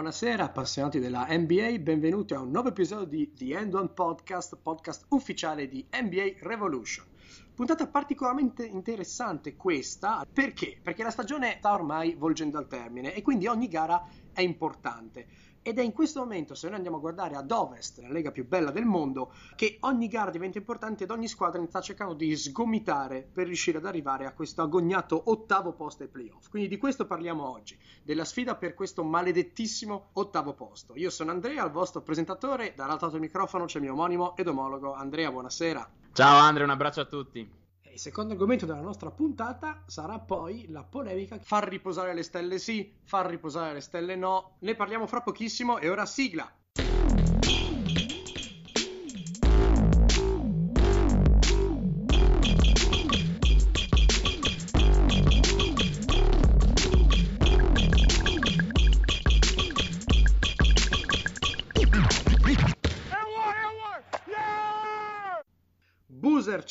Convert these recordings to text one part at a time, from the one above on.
Buonasera appassionati della NBA, benvenuti a un nuovo episodio di The End One Podcast, podcast ufficiale di NBA Revolution. Puntata particolarmente interessante questa, perché? Perché la stagione sta ormai volgendo al termine e quindi ogni gara è importante. Ed è in questo momento, se noi andiamo a guardare ad Ovest, la lega più bella del mondo, che ogni gara diventa importante ed ogni squadra sta cercando di sgomitare per riuscire ad arrivare a questo agognato ottavo posto ai playoff. Quindi di questo parliamo oggi, della sfida per questo maledettissimo ottavo posto. Io sono Andrea, il vostro presentatore, dall'altro lato del microfono c'è il mio omonimo ed omologo Andrea, buonasera. Ciao Andrea, un abbraccio a tutti. Il secondo argomento della nostra puntata sarà poi la polemica far riposare le stelle sì, far riposare le stelle no. Ne parliamo fra pochissimo e ora sigla.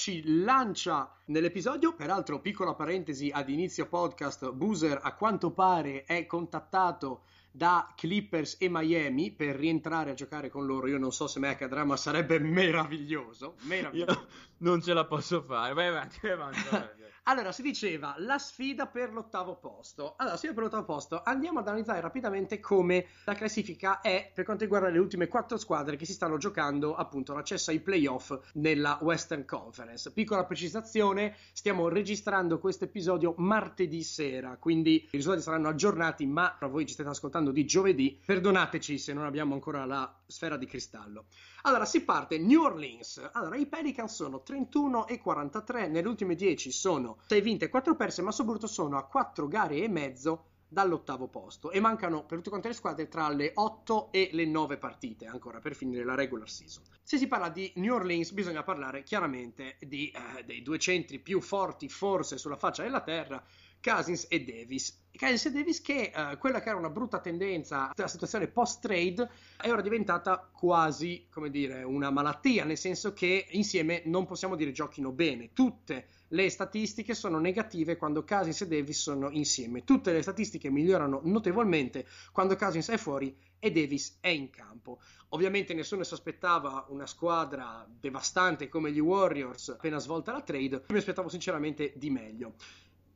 Ci lancia nell'episodio, peraltro piccola parentesi ad inizio podcast, Boozer a quanto pare è contattato da Clippers e Miami per rientrare a giocare con loro. Io non so se mai accadrà, ma sarebbe meraviglioso. meraviglioso. Io non ce la posso fare. Vai avanti, vai avanti. Vai avanti. Allora, si diceva la sfida per l'ottavo posto. Allora, sfida per l'ottavo posto, andiamo ad analizzare rapidamente come la classifica è per quanto riguarda le ultime quattro squadre che si stanno giocando appunto l'accesso ai playoff nella Western Conference. Piccola precisazione, stiamo registrando questo episodio martedì sera, quindi i risultati saranno aggiornati, ma voi ci state ascoltando di giovedì. Perdonateci se non abbiamo ancora la sfera di cristallo. Allora, si parte New Orleans. Allora, i Pelicans sono 31 e 43, nelle ultime 10 sono 6 vinte e 4 perse, ma soprattutto sono a 4 gare e mezzo dall'ottavo posto e mancano per tutte quante le squadre tra le 8 e le 9 partite ancora per finire la regular season. Se si parla di New Orleans bisogna parlare chiaramente di, eh, dei due centri più forti forse sulla faccia della terra, Cousins e Davis. Cousins e Davis che eh, quella che era una brutta tendenza della situazione post trade è ora diventata quasi come dire una malattia nel senso che insieme non possiamo dire giochino bene. Tutte le statistiche sono negative quando Cousins e Davis sono insieme. Tutte le statistiche migliorano notevolmente quando Cousins è fuori e Davis è in campo. Ovviamente nessuno si aspettava una squadra devastante come gli Warriors appena svolta la trade. Mi aspettavo sinceramente di meglio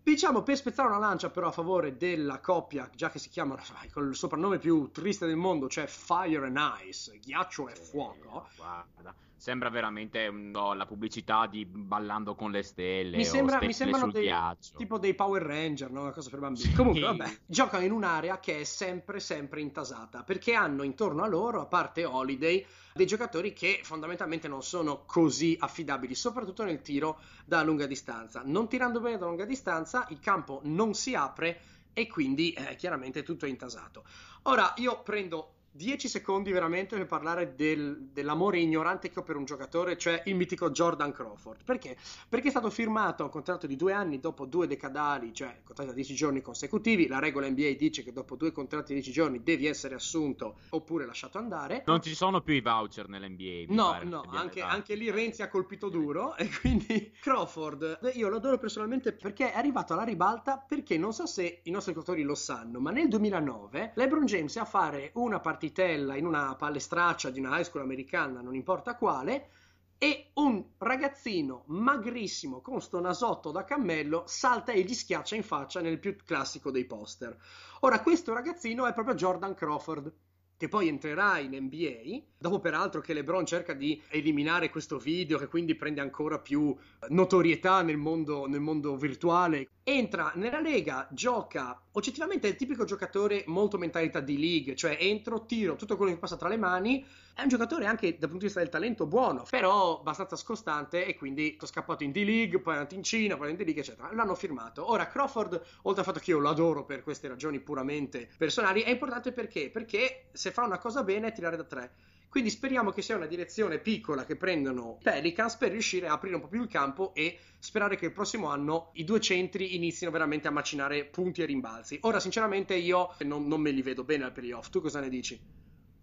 Diciamo per spezzare una lancia però a favore della coppia, già che si chiamano con il soprannome più triste del mondo, cioè Fire and Ice, ghiaccio e fuoco. Guarda, sembra veramente no, la pubblicità di Ballando con le stelle. Mi, sembra, mi sembrano dei, ghiaccio. tipo dei Power Ranger, no? una cosa per bambini. Sì. Comunque, vabbè, giocano in un'area che è sempre, sempre intasata perché hanno intorno a loro, a parte Holiday, dei giocatori che fondamentalmente non sono così affidabili, soprattutto nel tiro da lunga distanza. Non tirando bene da lunga distanza, il campo non si apre e quindi eh, chiaramente tutto è intasato. Ora io prendo 10 secondi veramente per parlare del, dell'amore ignorante che ho per un giocatore, cioè il mitico Jordan Crawford. Perché? Perché è stato firmato a un contratto di due anni dopo due decadali, cioè contratti da 10 giorni consecutivi. La regola NBA dice che dopo due contratti di 10 giorni devi essere assunto oppure lasciato andare. Non ci sono più i voucher nell'NBA. No, no, anche, anche, lì Renzi ha colpito duro e quindi Crawford, io lo adoro personalmente perché è arrivato alla ribalta perché non so se i nostri giocatori lo sanno, ma nel 2009 LeBron James è a fare una partita partitella in una palestraccia di una high school americana, non importa quale, e un ragazzino magrissimo con sto nasotto da cammello salta e gli schiaccia in faccia nel più classico dei poster. Ora, questo ragazzino è proprio Jordan Crawford che poi entrerà in NBA, dopo peraltro che LeBron cerca di eliminare questo video che quindi prende ancora più notorietà nel mondo, nel mondo virtuale, entra nella Lega, gioca, oggettivamente è il tipico giocatore molto mentalità di league, cioè entro, tiro, tutto quello che passa tra le mani, è un giocatore anche dal punto di vista del talento buono, però abbastanza scostante e quindi è scappato in D-League, poi andato in Cina, poi in D-League, eccetera. L'hanno firmato. Ora, Crawford, oltre al fatto che io lo adoro per queste ragioni puramente personali, è importante perché? Perché se fa una cosa bene è tirare da tre. Quindi speriamo che sia una direzione piccola che prendono Pelicans per riuscire a aprire un po' più il campo e sperare che il prossimo anno i due centri inizino veramente a macinare punti e rimbalzi. Ora, sinceramente, io non, non me li vedo bene al playoff. Tu cosa ne dici?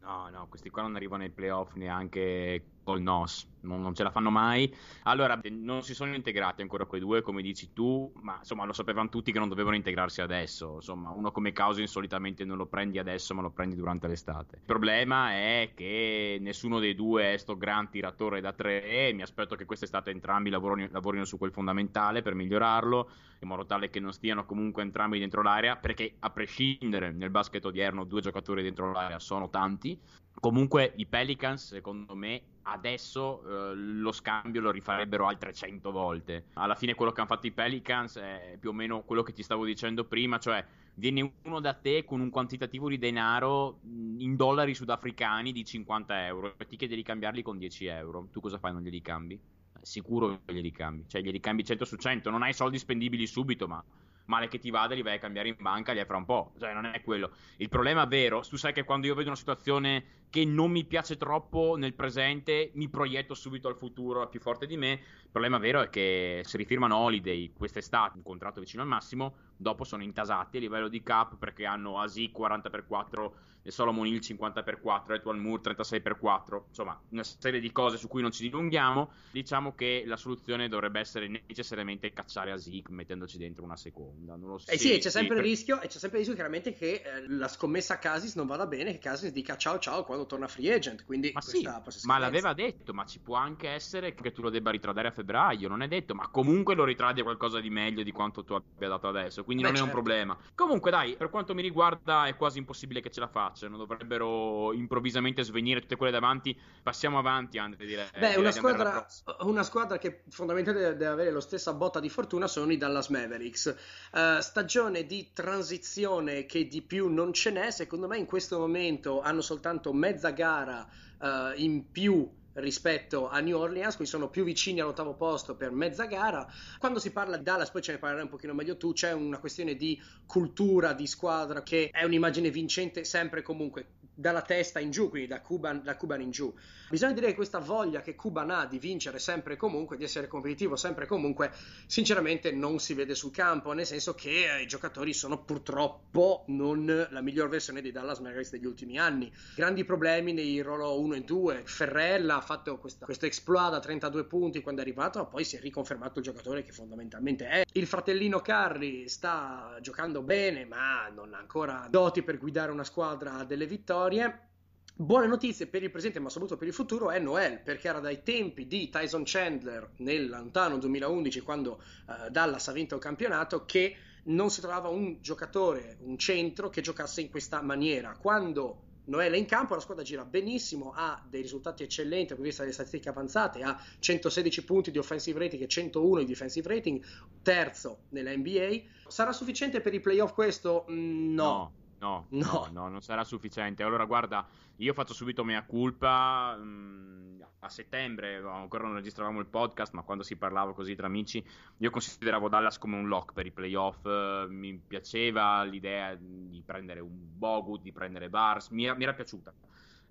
No, no, questi qua non arrivano ai playoff neanche Paul Noss, non, non, ce la fanno mai. Allora, non si sono integrati ancora quei due, come dici tu, ma insomma lo sapevano tutti che non dovevano integrarsi adesso. Insomma, uno come Cousin solitamente non lo prendi adesso, ma lo prendi durante l'estate. Il problema è che nessuno dei due è sto gran tiratore da tre e mi aspetto che quest'estate entrambi lavorino, lavorino su quel fondamentale per migliorarlo, in modo tale che non stiano comunque entrambi dentro l'area, perché a prescindere nel basket odierno due giocatori dentro l'area sono tanti. Comunque i Pelicans, secondo me, adesso eh, lo scambio lo rifarebbero altre 100 volte. Alla fine quello che hanno fatto i Pelicans è più o meno quello che ti stavo dicendo prima, cioè viene uno da te con un quantitativo di denaro in dollari sudafricani di 50 euro e ti chiede di cambiarli con 10 euro. Tu cosa fai? Non glieli cambi? Sicuro che glieli cambi, cioè glieli cambi 100 su 100, non hai soldi spendibili subito, ma male che ti vada li vai a cambiare in banca, li hai fra un po'. Cioè, non è quello. Il problema vero, tu sai che quando io vedo una situazione che non mi piace troppo nel presente, mi proietto subito al futuro, è più forte di me. Il problema vero è che se rifirmano Holiday quest'estate, un contratto vicino al massimo, dopo sono intasati a livello di cap perché hanno Asi 40x4 e Solomon Hill 50x4, Etwal Moore 36x4, insomma una serie di cose su cui non ci dilunghiamo, diciamo che la soluzione dovrebbe essere necessariamente cacciare Asik mettendoci dentro una seconda. Non lo so. Eh sì, c'è sempre il rischio, e c'è sempre il rischio chiaramente che eh, la scommessa a Casis non vada bene, che Casis dica ciao ciao quando torna free agent, quindi ma sì, ma l'aveva detto, ma ci può anche essere che tu lo debba ritradere a febbraio, non è detto, ma comunque lo ritradi a qualcosa di meglio di quanto tu abbia dato adesso, quindi Beh, non certo. è un certo. problema. Comunque dai, per quanto mi riguarda è quasi impossibile che ce la facciano, dovrebbero improvvisamente svenire tutte quelle davanti. Passiamo avanti, Andre, direi. Beh, una, squadra, una squadra che fondamentalmente deve avere la stessa botta di fortuna sono i Dallas Mavericks. Uh, stagione di transizione che di più non ce n'è, secondo me in questo momento hanno soltanto mezza gara uh, in più rispetto a New Orleans, quindi sono più vicini all'ottavo posto per mezza gara. Quando si parla di Dallas, poi ce ne parlerai un pochino meglio tu, c'è una questione di cultura di squadra che è un'immagine vincente sempre comunque dalla testa in giù, quindi da Cuban, da Cuban, in giù. Bisogna dire che questa voglia che Cuban ha di vincere sempre comunque, di essere competitivo sempre comunque, sinceramente non si vede sul campo, nel senso che eh, i giocatori sono purtroppo non la miglior versione dei Dallas Mavericks degli ultimi anni. Grandi problemi nei ruolo 1 e 2. Ferrella ha fatto questa, questo exploit da 32 punti quando è arrivato, ma poi si è riconfermato il giocatore che fondamentalmente è. Il fratellino Carri sta giocando bene, ma non ha ancora doti per guidare una squadra delle vittorie. Buone notizie per il presente, ma soprattutto per il futuro, è Noel, perché era dai tempi di Tyson Chandler nel lontano 2011, quando uh, Dallas ha vinto il campionato, che non si trovava un giocatore, un centro che giocasse in questa maniera. Quando Noel è in campo, la squadra gira benissimo, ha dei risultati eccellenti di vista delle statistiche avanzate, ha 116 punti di offensive rating e 101 di defensive rating, terzo nella NBA. Sarà sufficiente per i playoff questo? Mm, no. no. No, no, no, non sarà sufficiente. Allora, guarda, io faccio subito mea culpa. Mm, a settembre ancora non registravamo il podcast, ma quando si parlava così tra amici, io consideravo Dallas come un lock per i playoff. Mi piaceva l'idea di prendere un Bogut, di prendere Bars, mi era, mi era piaciuta.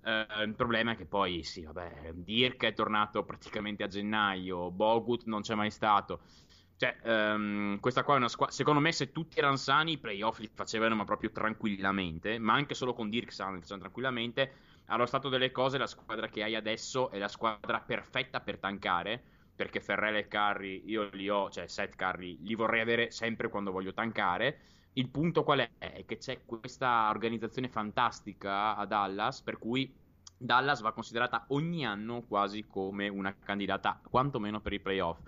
Uh, il problema è che poi, sì, vabbè, Dirk è tornato praticamente a gennaio, Bogut non c'è mai stato. Cioè, um, questa qua è una squadra. Secondo me, se tutti erano sani, i playoff li facevano, ma proprio tranquillamente. Ma anche solo con Dirk sano li facevano tranquillamente. Allo stato delle cose, la squadra che hai adesso è la squadra perfetta per tankare. Perché Ferrell e Curry, io li ho, cioè Seth Curry, li vorrei avere sempre quando voglio tankare. Il punto qual è? È che c'è questa organizzazione fantastica a Dallas, per cui Dallas va considerata ogni anno quasi come una candidata, quantomeno per i playoff.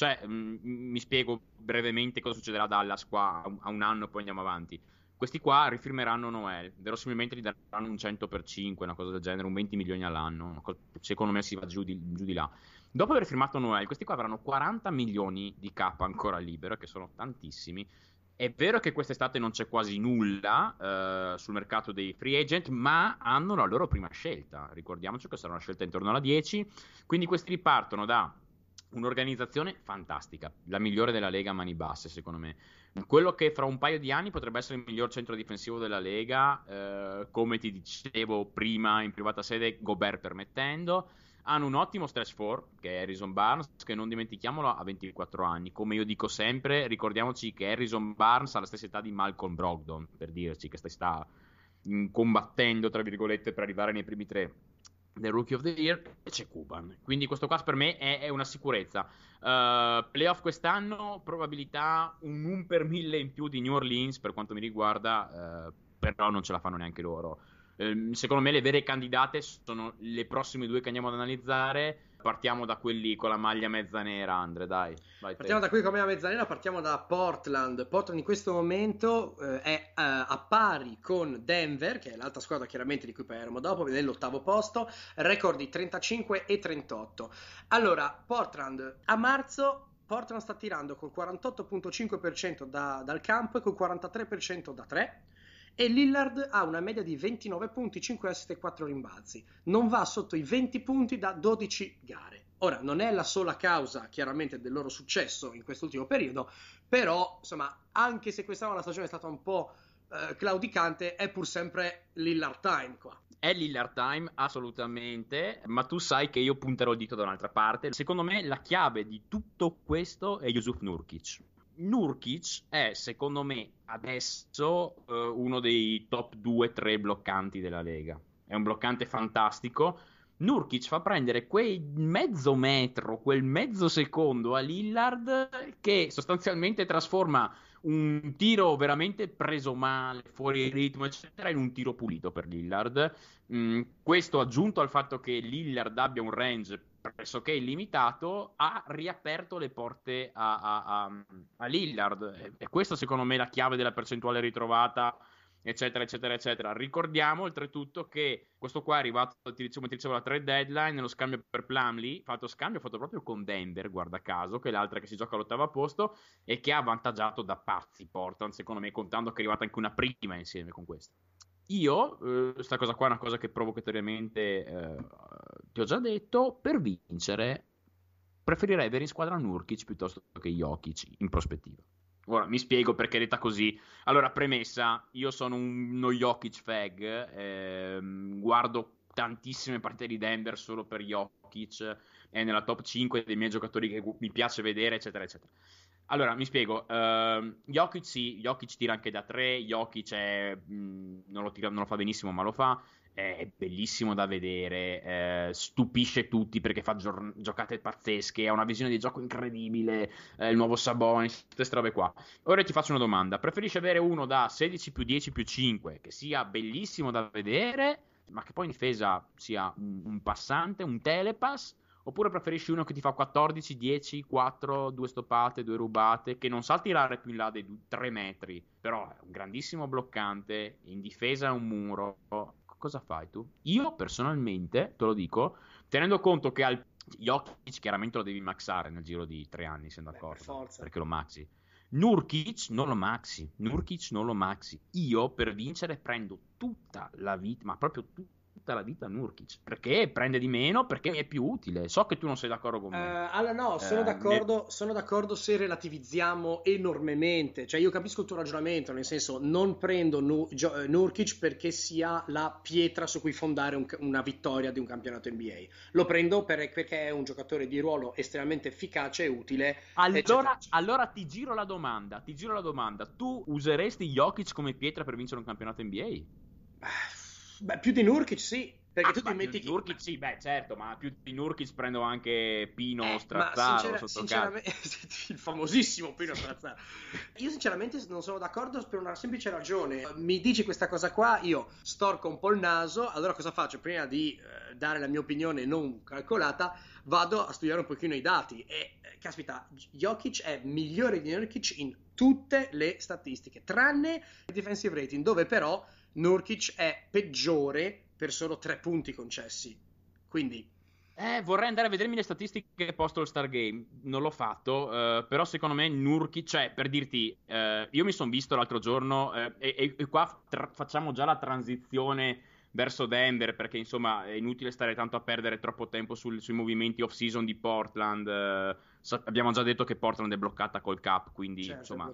Cioè, mh, mi spiego brevemente cosa succederà a Dallas qua a un anno e poi andiamo avanti. Questi qua rifirmeranno Noel, verosimilmente gli daranno un 100 per 5, una cosa del genere, un 20 milioni all'anno. Secondo me si va giù di, giù di là. Dopo aver firmato Noel, questi qua avranno 40 milioni di K ancora libero, che sono tantissimi. È vero che quest'estate non c'è quasi nulla eh, sul mercato dei free agent, ma hanno la loro prima scelta. Ricordiamoci che sarà una scelta intorno alla 10. Quindi questi ripartono da un'organizzazione fantastica, la migliore della Lega a mani basse, secondo me. Quello che fra un paio di anni potrebbe essere il miglior centro difensivo della Lega, eh, come ti dicevo prima in privata sede, Gobert permettendo. Hanno un ottimo stretch 4, che è Harrison Barnes, che non dimentichiamolo ha 24 anni. Come io dico sempre, ricordiamoci che Harrison Barnes ha la stessa età di Malcolm Brogdon, per dirci che sta combattendo, tra virgolette, per arrivare nei primi tre del Rookie of the Year e c'è Cuban. Quindi questo qua per me è, è una sicurezza. Uh, playoff quest'anno, probabilità un 1 per 1000 in più di New Orleans per quanto mi riguarda, uh, però non ce la fanno neanche loro. Uh, secondo me le vere candidate sono le prossime due che andiamo ad analizzare Partiamo da quelli con la maglia mezza nera, Andre, dai. partiamo te. da quelli con la maglia mezza nera, partiamo da Portland. Portland in questo momento eh, è eh, a pari con Denver, che è l'altra squadra chiaramente di cui parleremo dopo, nell'ottavo posto, record di 35 e 38. Allora, Portland a marzo Portland sta tirando col 48.5% da, dal campo e col 43% da 3 e Lillard ha una media di 29 punti, 5 assist e 4 rimbalzi. Non va sotto i 20 punti da 12 gare. Ora, non è la sola causa, chiaramente, del loro successo in quest'ultimo periodo, però, insomma, anche se quest'anno la stagione è stata un po' eh, claudicante, è pur sempre Lillard time qua. È Lillard time, assolutamente, ma tu sai che io punterò il dito da un'altra parte. Secondo me la chiave di tutto questo è Yusuf Nurkic. Nurkic è, secondo me, adesso uh, uno dei top 2-3 bloccanti della Lega. È un bloccante fantastico. Nurkic fa prendere quel mezzo metro, quel mezzo secondo a Lillard che sostanzialmente trasforma un tiro veramente preso male, fuori ritmo, eccetera, in un tiro pulito per Lillard. Mm, questo aggiunto al fatto che Lillard abbia un range pressoché illimitato, ha riaperto le porte a, a, a, a Lillard. E questa secondo me è la chiave della percentuale ritrovata eccetera, eccetera, eccetera. Ricordiamo oltretutto che questo qua è arrivato, ti dicevo, ti dicevo la trade deadline, nello scambio per Plumlee, fatto scambio fatto proprio con Denver, guarda caso, che è l'altra che si gioca all'ottavo posto e che ha avvantaggiato da pazzi Portland, secondo me, contando che è arrivata anche una prima insieme con questa. Io, eh, cosa qua è una cosa che provocatoriamente eh, ti ho già detto, per vincere preferirei avere in squadra Nurkic piuttosto che Jokic in prospettiva. Ora mi spiego perché detta così. Allora, premessa, io sono uno Jokic fag, ehm, guardo tantissime partite di Denver solo per Jokic, è nella top 5 dei miei giocatori che mi piace vedere, eccetera, eccetera. Allora, mi spiego, uh, Jokic sì, Jokic tira anche da 3, Jokic è, mh, non, lo tira, non lo fa benissimo ma lo fa, è bellissimo da vedere, eh, stupisce tutti perché fa gio- giocate pazzesche, ha una visione di gioco incredibile, eh, il nuovo Sabonis, queste robe qua. Ora ti faccio una domanda, preferisci avere uno da 16 più 10 più 5 che sia bellissimo da vedere, ma che poi in difesa sia un, un passante, un telepass, oppure preferisci uno che ti fa 14, 10, 4, 2 stoppate, 2 rubate, che non sa tirare più in là dei 3 metri, però è un grandissimo bloccante, in difesa è un muro, cosa fai tu? Io personalmente, te lo dico, tenendo conto che al Jokic chiaramente lo devi maxare nel giro di tre anni, siamo d'accordo? Per perché lo maxi. Nurkic non lo maxi, Nurkic non lo maxi. Io per vincere prendo tutta la vita, ma proprio tutta tutta la vita Nurkic. Perché prende di meno? Perché è più utile. So che tu non sei d'accordo con me. Uh, allora no sono, uh, d'accordo, mi... sono d'accordo se relativizziamo enormemente. Cioè io capisco il tuo ragionamento nel senso non prendo Nur- Gio- Nurkic perché sia la pietra su cui fondare un, una vittoria di un campionato NBA lo prendo per, perché è un giocatore di ruolo estremamente efficace e utile allora, allora ti giro la domanda ti giro la domanda. Tu useresti Jokic come pietra per vincere un campionato NBA? Beh, più di Nurkic sì. Perché ah, tu ti metti. Nurkic sì, beh, certo, ma più di Nurkic prendo anche Pino eh, Strazzaro. Sincera, sinceramente, il famosissimo Pino Strazzaro. Io, sinceramente, non sono d'accordo per una semplice ragione. Mi dici questa cosa qua, io storco un po' il naso. Allora, cosa faccio? Prima di eh, dare la mia opinione non calcolata, vado a studiare un pochino i dati. E, eh, caspita, Jokic è migliore di Nurkic in tutte le statistiche, tranne il defensive rating, dove però Nurkic è peggiore per solo tre punti concessi. Quindi eh, vorrei andare a vedermi le statistiche post All Star Game, non l'ho fatto, eh, però secondo me Nurkic, cioè per dirti, eh, io mi sono visto l'altro giorno eh, e, e, qua tra- facciamo già la transizione verso Denver perché insomma è inutile stare tanto a perdere troppo tempo sul, sui movimenti off season di Portland. Eh, abbiamo già detto che Portland è bloccata col cap, quindi certo, insomma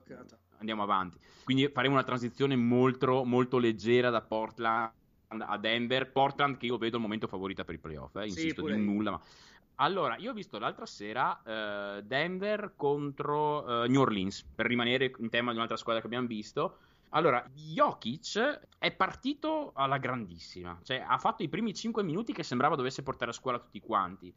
andiamo avanti. Quindi faremo una transizione molto, molto leggera da Portland a Denver. Portland che io vedo il momento favorita per i playoff, eh, insisto sì, di nulla. Ma... Allora, io ho visto l'altra sera uh, Denver contro uh, New Orleans, per rimanere in tema di un'altra squadra che abbiamo visto. Allora, Jokic è partito alla grandissima, cioè ha fatto i primi 5 minuti che sembrava dovesse portare a scuola tutti quanti.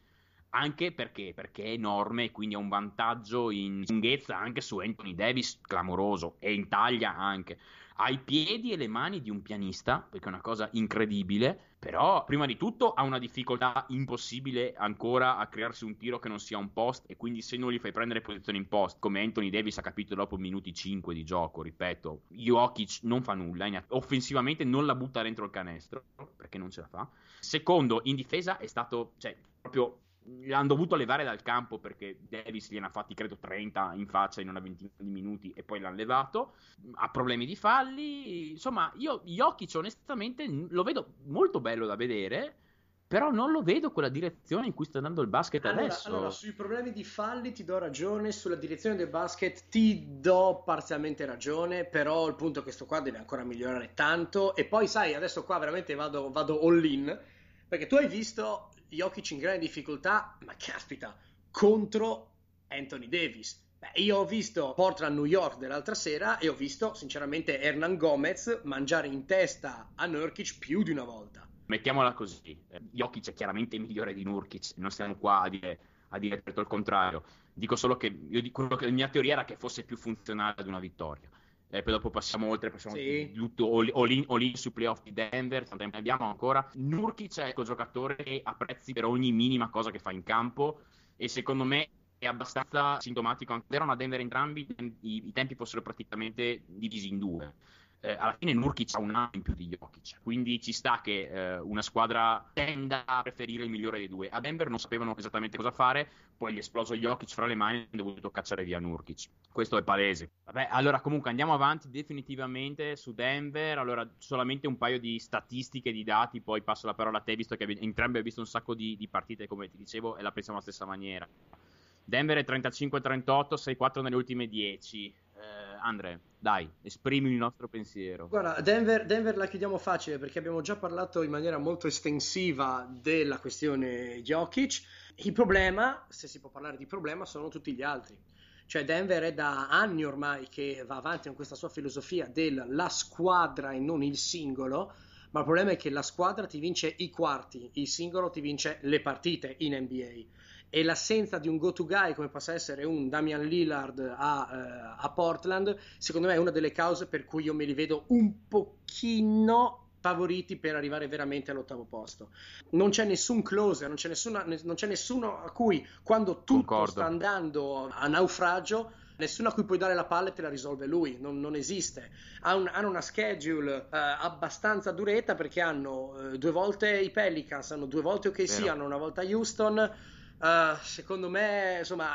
Anche perché? Perché è enorme e quindi ha un vantaggio in lunghezza anche su Anthony Davis clamoroso e in taglia anche ha i piedi e le mani di un pianista, perché è una cosa incredibile, però prima di tutto ha una difficoltà impossibile ancora a crearsi un tiro che non sia un post e quindi se non gli fai prendere posizione in post, come Anthony Davis ha capito dopo minuti 5 di gioco, ripeto, Jokic non fa nulla, offensivamente non la butta dentro il canestro, perché non ce la fa. Secondo, in difesa è stato, cioè, proprio l'hanno dovuto levare dal campo perché Davis gliene ha fatti credo 30 in faccia in una ventina di minuti e poi l'hanno levato ha problemi di falli insomma io Jokic onestamente lo vedo molto bello da vedere però non lo vedo quella direzione in cui sta andando il basket allora, adesso. Allora, sui problemi di falli ti do ragione, sulla direzione del basket ti do parzialmente ragione, però il punto è che questo qua deve ancora migliorare tanto. E poi, sai, adesso qua veramente vado, vado all in, perché tu hai visto Jokic in grande difficoltà, ma caspita, contro Anthony Davis. Beh, io ho visto Portland New York dell'altra sera e ho visto sinceramente Hernan Gomez mangiare in testa a Nurkic più di una volta. Mettiamola così, eh, Jokic è chiaramente migliore di Nurkic, non stiamo qua a dire, a dire il contrario. Dico solo che, io dico, che la mia teoria era che fosse più funzionale ad una vittoria e poi dopo passiamo oltre, passiamo sì. tutto all, in, all in sui playoff di Denver, tanto ne abbiamo ancora. Nurkic è quel giocatore che apprezzi per ogni minima cosa che fa in campo e secondo me è abbastanza sintomatico, anche erano a Denver entrambi, i, i tempi fossero praticamente divisi in due eh, alla fine Nurkic ha un anno in più di Jokic, quindi ci sta che eh, una squadra tenda a preferire il migliore dei due. A Denver non sapevano esattamente cosa fare, poi gli è esploso Jokic fra le mani e hanno dovuto cacciare via Nurkic. Questo è palese. Vabbè, allora comunque andiamo avanti definitivamente su Denver. Allora, solamente un paio di statistiche, di dati, poi passo la parola a te, visto che entrambi abbiamo visto un sacco di, di partite, come ti dicevo, e la pensiamo alla stessa maniera. Denver è 35-38, 6-4 nelle ultime 10. Andre, dai, esprimi il nostro pensiero. Guarda, Denver, Denver, la chiudiamo facile perché abbiamo già parlato in maniera molto estensiva della questione Jokic. Il problema, se si può parlare di problema, sono tutti gli altri. Cioè Denver è da anni ormai che va avanti con questa sua filosofia della squadra e non il singolo, ma il problema è che la squadra ti vince i quarti, il singolo ti vince le partite in NBA e l'assenza di un go-to guy come possa essere un Damian Lillard a, uh, a, Portland, secondo me è una delle cause per cui io me li vedo un pochino favoriti per arrivare veramente all'ottavo posto. Non c'è nessun closer, non c'è, nessuna, non c'è nessuno a cui quando tutto Concordo. sta andando a naufragio nessuno a cui puoi dare la palla e te la risolve lui, non, non esiste. Ha un, hanno una schedule uh, abbastanza duretta perché hanno uh, due volte i Pelicans, hanno due volte OKC, hanno una volta Houston Uh, secondo me, insomma,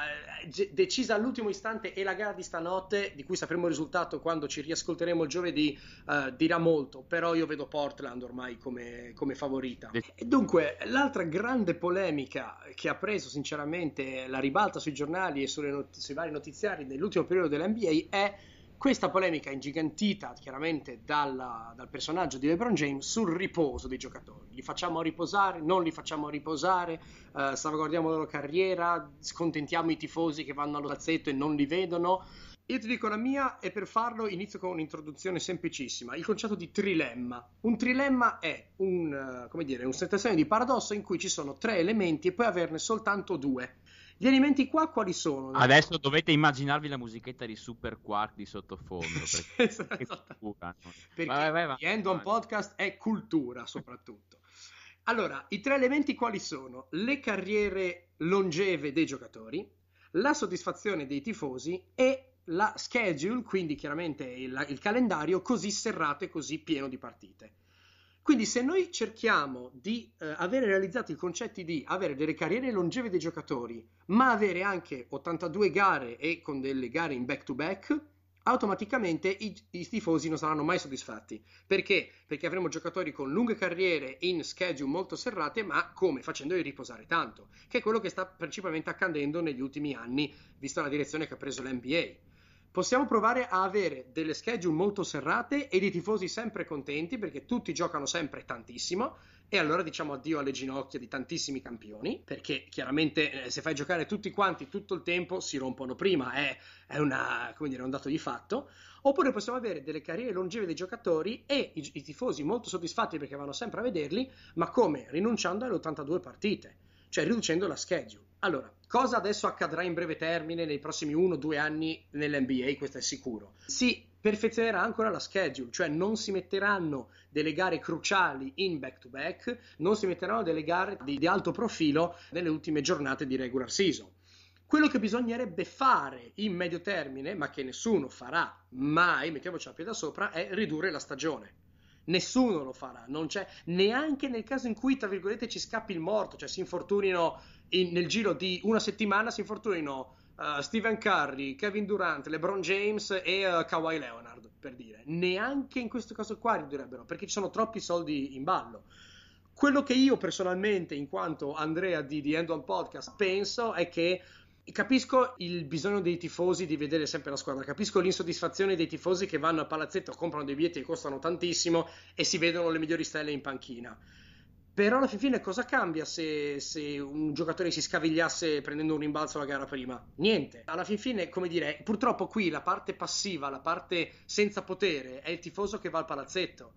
decisa all'ultimo istante e la gara di stanotte, di cui sapremo il risultato quando ci riascolteremo il giovedì, uh, dirà molto. Però io vedo Portland ormai come, come favorita. E dunque, l'altra grande polemica che ha preso sinceramente la ribalta sui giornali e not- sui vari notiziari nell'ultimo periodo dell'NBA è questa polemica ingigantita chiaramente dalla, dal personaggio di LeBron James sul riposo dei giocatori. Li facciamo riposare, non li facciamo riposare, uh, salvaguardiamo la loro carriera, scontentiamo i tifosi che vanno allo alzetto e non li vedono. Io ti dico la mia e per farlo inizio con un'introduzione semplicissima, il concetto di trilemma. Un trilemma è un, uh, come dire, situazione di paradosso in cui ci sono tre elementi e puoi averne soltanto due. Gli elementi qua quali sono? Adesso dovete immaginarvi la musichetta di Super Quark di sottofondo. Perché, esatto. perché vai, vai, vai, End on Podcast è cultura soprattutto. Allora, i tre elementi quali sono? Le carriere longeve dei giocatori, la soddisfazione dei tifosi e la schedule, quindi chiaramente il, il calendario così serrato e così pieno di partite. Quindi se noi cerchiamo di eh, avere realizzato i concetti di avere delle carriere longeve dei giocatori, ma avere anche 82 gare e con delle gare in back to back, automaticamente i, i, tifosi non saranno mai soddisfatti. Perché? Perché avremo giocatori con lunghe carriere in schedule molto serrate, ma come? Facendoli riposare tanto, che è quello che sta principalmente accadendo negli ultimi anni, vista la direzione che ha preso l'NBA possiamo provare a avere delle schedule molto serrate e dei tifosi sempre contenti perché tutti giocano sempre tantissimo e allora diciamo addio alle ginocchia di tantissimi campioni perché chiaramente eh, se fai giocare tutti quanti tutto il tempo si rompono prima è, è una, dire, un dato di fatto oppure possiamo avere delle carriere longeve dei giocatori e i, i tifosi molto soddisfatti perché vanno sempre a vederli, ma come? Rinunciando alle 82 partite, cioè riducendo la schedule. Allora, cosa adesso accadrà in breve termine nei prossimi 1-2 anni nell'NBA? Questo è sicuro. Si perfezionerà ancora la schedule, cioè non si metteranno delle gare cruciali in back-to-back, non si metteranno delle gare di, di alto profilo nelle ultime giornate di regular season. Quello che bisognerebbe fare in medio termine, ma che nessuno farà mai, mettiamoci a piede sopra, è ridurre la stagione. Nessuno lo farà, non c'è neanche nel caso in cui, tra virgolette, ci scappi il morto, cioè si infortunino in, nel giro di una settimana, si infortunino uh, Stephen Curry, Kevin Durant, LeBron James e uh, Kawhi Leonard, per dire. Neanche in questo caso qua ridurrebbero, perché ci sono troppi soldi in ballo. Quello che io personalmente, in quanto Andrea di The End On Podcast, penso è che Capisco il bisogno dei tifosi di vedere sempre la squadra, capisco l'insoddisfazione dei tifosi che vanno al palazzetto, comprano dei biglietti che costano tantissimo e si vedono le migliori stelle in panchina. Però alla fine cosa cambia se, se, un giocatore si scavigliasse prendendo un rimbalzo la gara prima? Niente. Alla fine, come dire, purtroppo qui la parte passiva, la parte senza potere è il tifoso che va al palazzetto.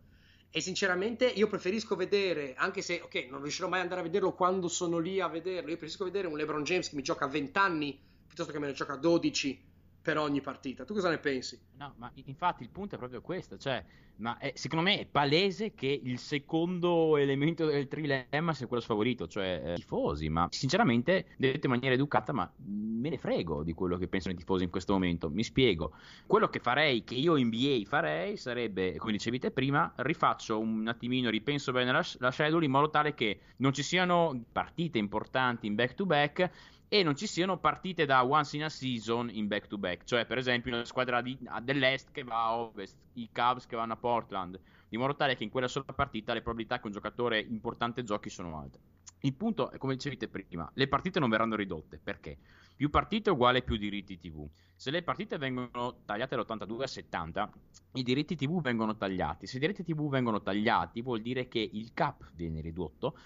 E sinceramente io preferisco vedere, anche se, ok, non riuscirò mai ad andare a vederlo quando sono lì a vederlo, io preferisco vedere un LeBron James che mi gioca 20 anni piuttosto che me ne gioca 12 per ogni partita. Tu cosa ne pensi? No, ma infatti il punto è proprio questo, cioè, ma è, secondo me è palese che il secondo elemento del trilemma sia quello sfavorito, cioè eh, tifosi, ma sinceramente detto in maniera educata, ma me ne frego di quello che pensano i tifosi in questo momento, mi spiego. Quello che farei, che io in NBA farei, sarebbe, come dicevi te prima, rifaccio un attimino, ripenso bene la, la schedule in modo tale che non ci siano partite importanti in back to back e non ci siano partite da once in a season in back to back, cioè per esempio una squadra di, dell'est che va a ovest, i Cubs che vanno a Portland, di modo tale che in quella sola partita le probabilità che un giocatore importante giochi sono alte. Il punto è come dicevate prima, le partite non verranno ridotte, perché? Più partite uguale più diritti TV. Se le partite vengono tagliate all'82 a 70, i diritti TV vengono tagliati. Se i diritti TV vengono tagliati, vuol dire che il cap viene ridotto,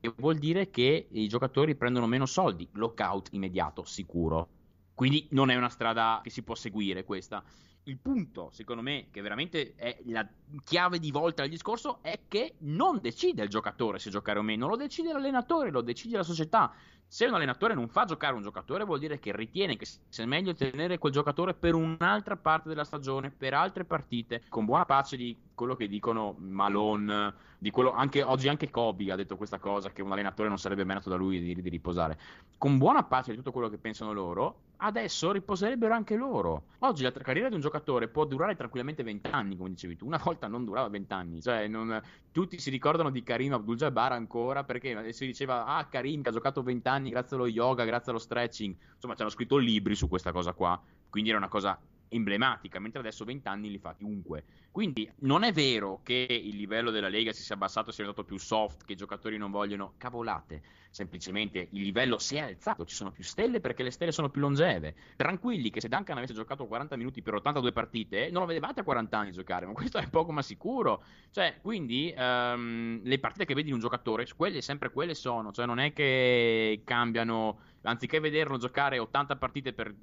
che vuol dire che i giocatori prendono meno soldi. Lockout immediato, sicuro. Quindi non è una strada che si può seguire questa. Il punto, secondo me, che veramente è la chiave di volta del discorso, è che non decide il giocatore se giocare o meno, lo decide l'allenatore, lo decide la società. Se un allenatore non fa giocare un giocatore, vuol dire che ritiene che sia meglio tenere quel giocatore per un'altra parte della stagione, per altre partite, con buona pace di quello che dicono Malone, di quello, anche, oggi anche Kobe ha detto questa cosa, che un allenatore non sarebbe menato da lui di, di riposare. Con buona pace di tutto quello che pensano loro, adesso riposerebbero anche loro. Oggi la carriera di un giocatore può durare tranquillamente 20 anni, come dicevi tu. Una volta non durava 20 anni, cioè non... tutti si ricordano di Karim Abdul-Jabbar ancora perché si diceva "Ah, Karim che ha giocato 20 anni grazie allo yoga, grazie allo stretching". Insomma, c'erano scritto libri su questa cosa qua. Quindi era una cosa emblematica, mentre adesso 20 anni li fa chiunque. Quindi non è vero che il livello della Lega si sia abbassato, sia diventato più soft, che i giocatori non vogliono cavolate. Semplicemente il livello si è alzato, ci sono più stelle perché le stelle sono più longeve. Tranquilli che se Duncan avesse giocato 40 minuti per 82 partite, non lo vedevate a 40 anni giocare, ma questo è poco ma sicuro. Cioè, quindi um, le partite che vedi di un giocatore, quelle sempre quelle sono, cioè non è che cambiano anziché vederlo giocare 80 partite per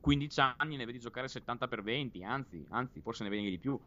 15 anni, ne vedi giocare 70 per 20, anzi, anzi forse ne vedi di più.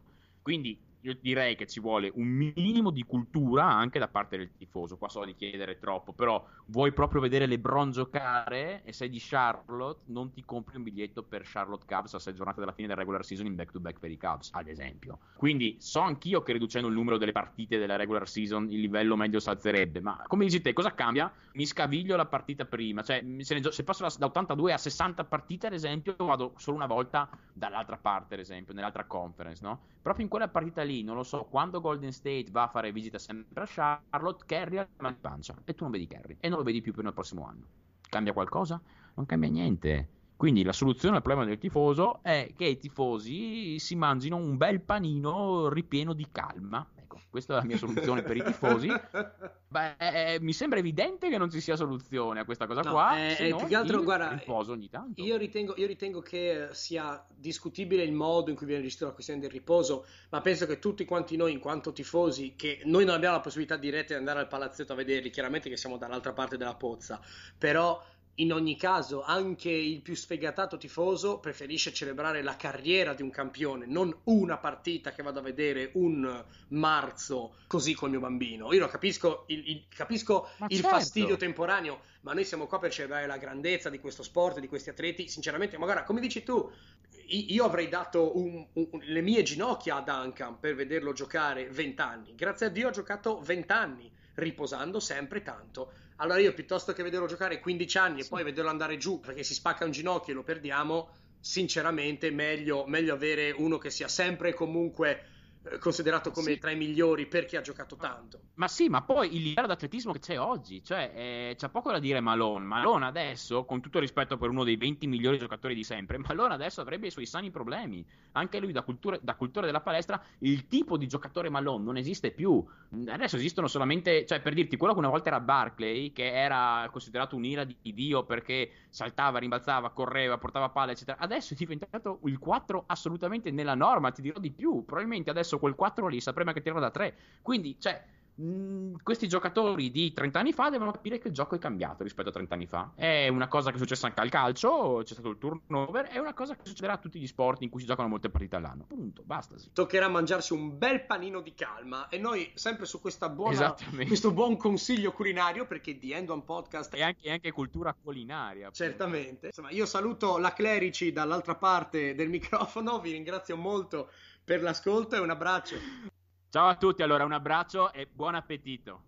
Quindi io direi che ci vuole un minimo di cultura anche da parte del tifoso. Qua so di chiedere troppo, però vuoi proprio vedere LeBron giocare e sei di Charlotte, non ti compri un biglietto per Charlotte Cubs a sei giornate dalla fine del regular season in back to back per i Cubs, ad esempio. Quindi so anch'io che riducendo il numero delle partite della regular season il livello medio si alzerebbe, ma come dici te, cosa cambia? Mi scaviglio la partita prima, cioè se, se passo da 82 a 60 partite, ad esempio, vado solo una volta dall'altra parte, ad esempio, nell'altra conference, no? Proprio in quella partita lì, non lo so, quando Golden State va a fare visita sempre a Charlotte, Kerry ha di pancia e tu non vedi Kerry e non lo vedi più per il prossimo anno. Cambia qualcosa? Non cambia niente. Quindi la soluzione al problema del tifoso è che i tifosi si mangino un bel panino ripieno di calma questa è la mia soluzione per i tifosi. Beh, eh, mi sembra evidente che non ci sia soluzione a questa cosa no, qua. Eh, se più che altro, guarda, riposo ogni tanto. Io ritengo, io ritengo, che sia discutibile il modo in cui viene gestita la questione del riposo, ma penso che tutti quanti noi, in quanto tifosi, che noi non abbiamo la possibilità diretta di andare al palazzetto a vederli, chiaramente che siamo dall'altra parte della pozza, però in ogni caso anche il più sfegatato tifoso preferisce celebrare la carriera di un campione, non una partita che vado a vedere un marzo così col mio bambino. Io lo capisco, il, il, capisco il certo. fastidio temporaneo, ma noi siamo qua per celebrare la grandezza di questo sport, di questi atleti. Sinceramente, ma guarda, come dici tu, io avrei dato un, un, le mie ginocchia a Duncan per vederlo giocare 20 anni. Grazie a Dio ha giocato 20 anni, riposando sempre tanto. Allora io piuttosto che vederlo giocare 15 anni sì. e poi vederlo andare giù perché si spacca un ginocchio e lo perdiamo, sinceramente meglio, meglio avere uno che sia sempre e comunque considerato come sì. tra i migliori perché ha giocato tanto. Ma sì, ma poi il livello d'atletismo che c'è oggi, cioè eh, c'è poco da dire Malone. Malone adesso, con tutto il rispetto per uno dei 20 migliori giocatori di sempre, Malone adesso avrebbe i suoi sani problemi. Anche lui da cultura, da cultura della palestra, il tipo di giocatore Malone non esiste più. Adesso esistono solamente, cioè per dirti, quello che una volta era Barclay, che era considerato un'ira di Dio perché saltava, rimbalzava, correva, portava palla, eccetera. Adesso è diventato il 4 assolutamente nella norma, ti dirò di più. Probabilmente adesso quel 4 lì sapremo che tirano da 3. Quindi, cioè, mh, questi giocatori di 30 anni fa devono capire che il gioco è cambiato rispetto a 30 anni fa. È una cosa che è successa anche al calcio, c'è stato il turnover, è una cosa che succederà a tutti gli sport in cui si giocano molte partite all'anno. Punto, basta. Sì. Toccherà mangiarsi un bel panino di calma e noi sempre su questa buona, questo buon consiglio culinario perché The End One Podcast e anche, anche cultura culinaria. Appunto. Certamente. Insomma, io saluto la Clerici dall'altra parte del microfono, vi ringrazio molto per l'ascolto e un abbraccio. Ciao a tutti, allora un abbraccio e buon appetito.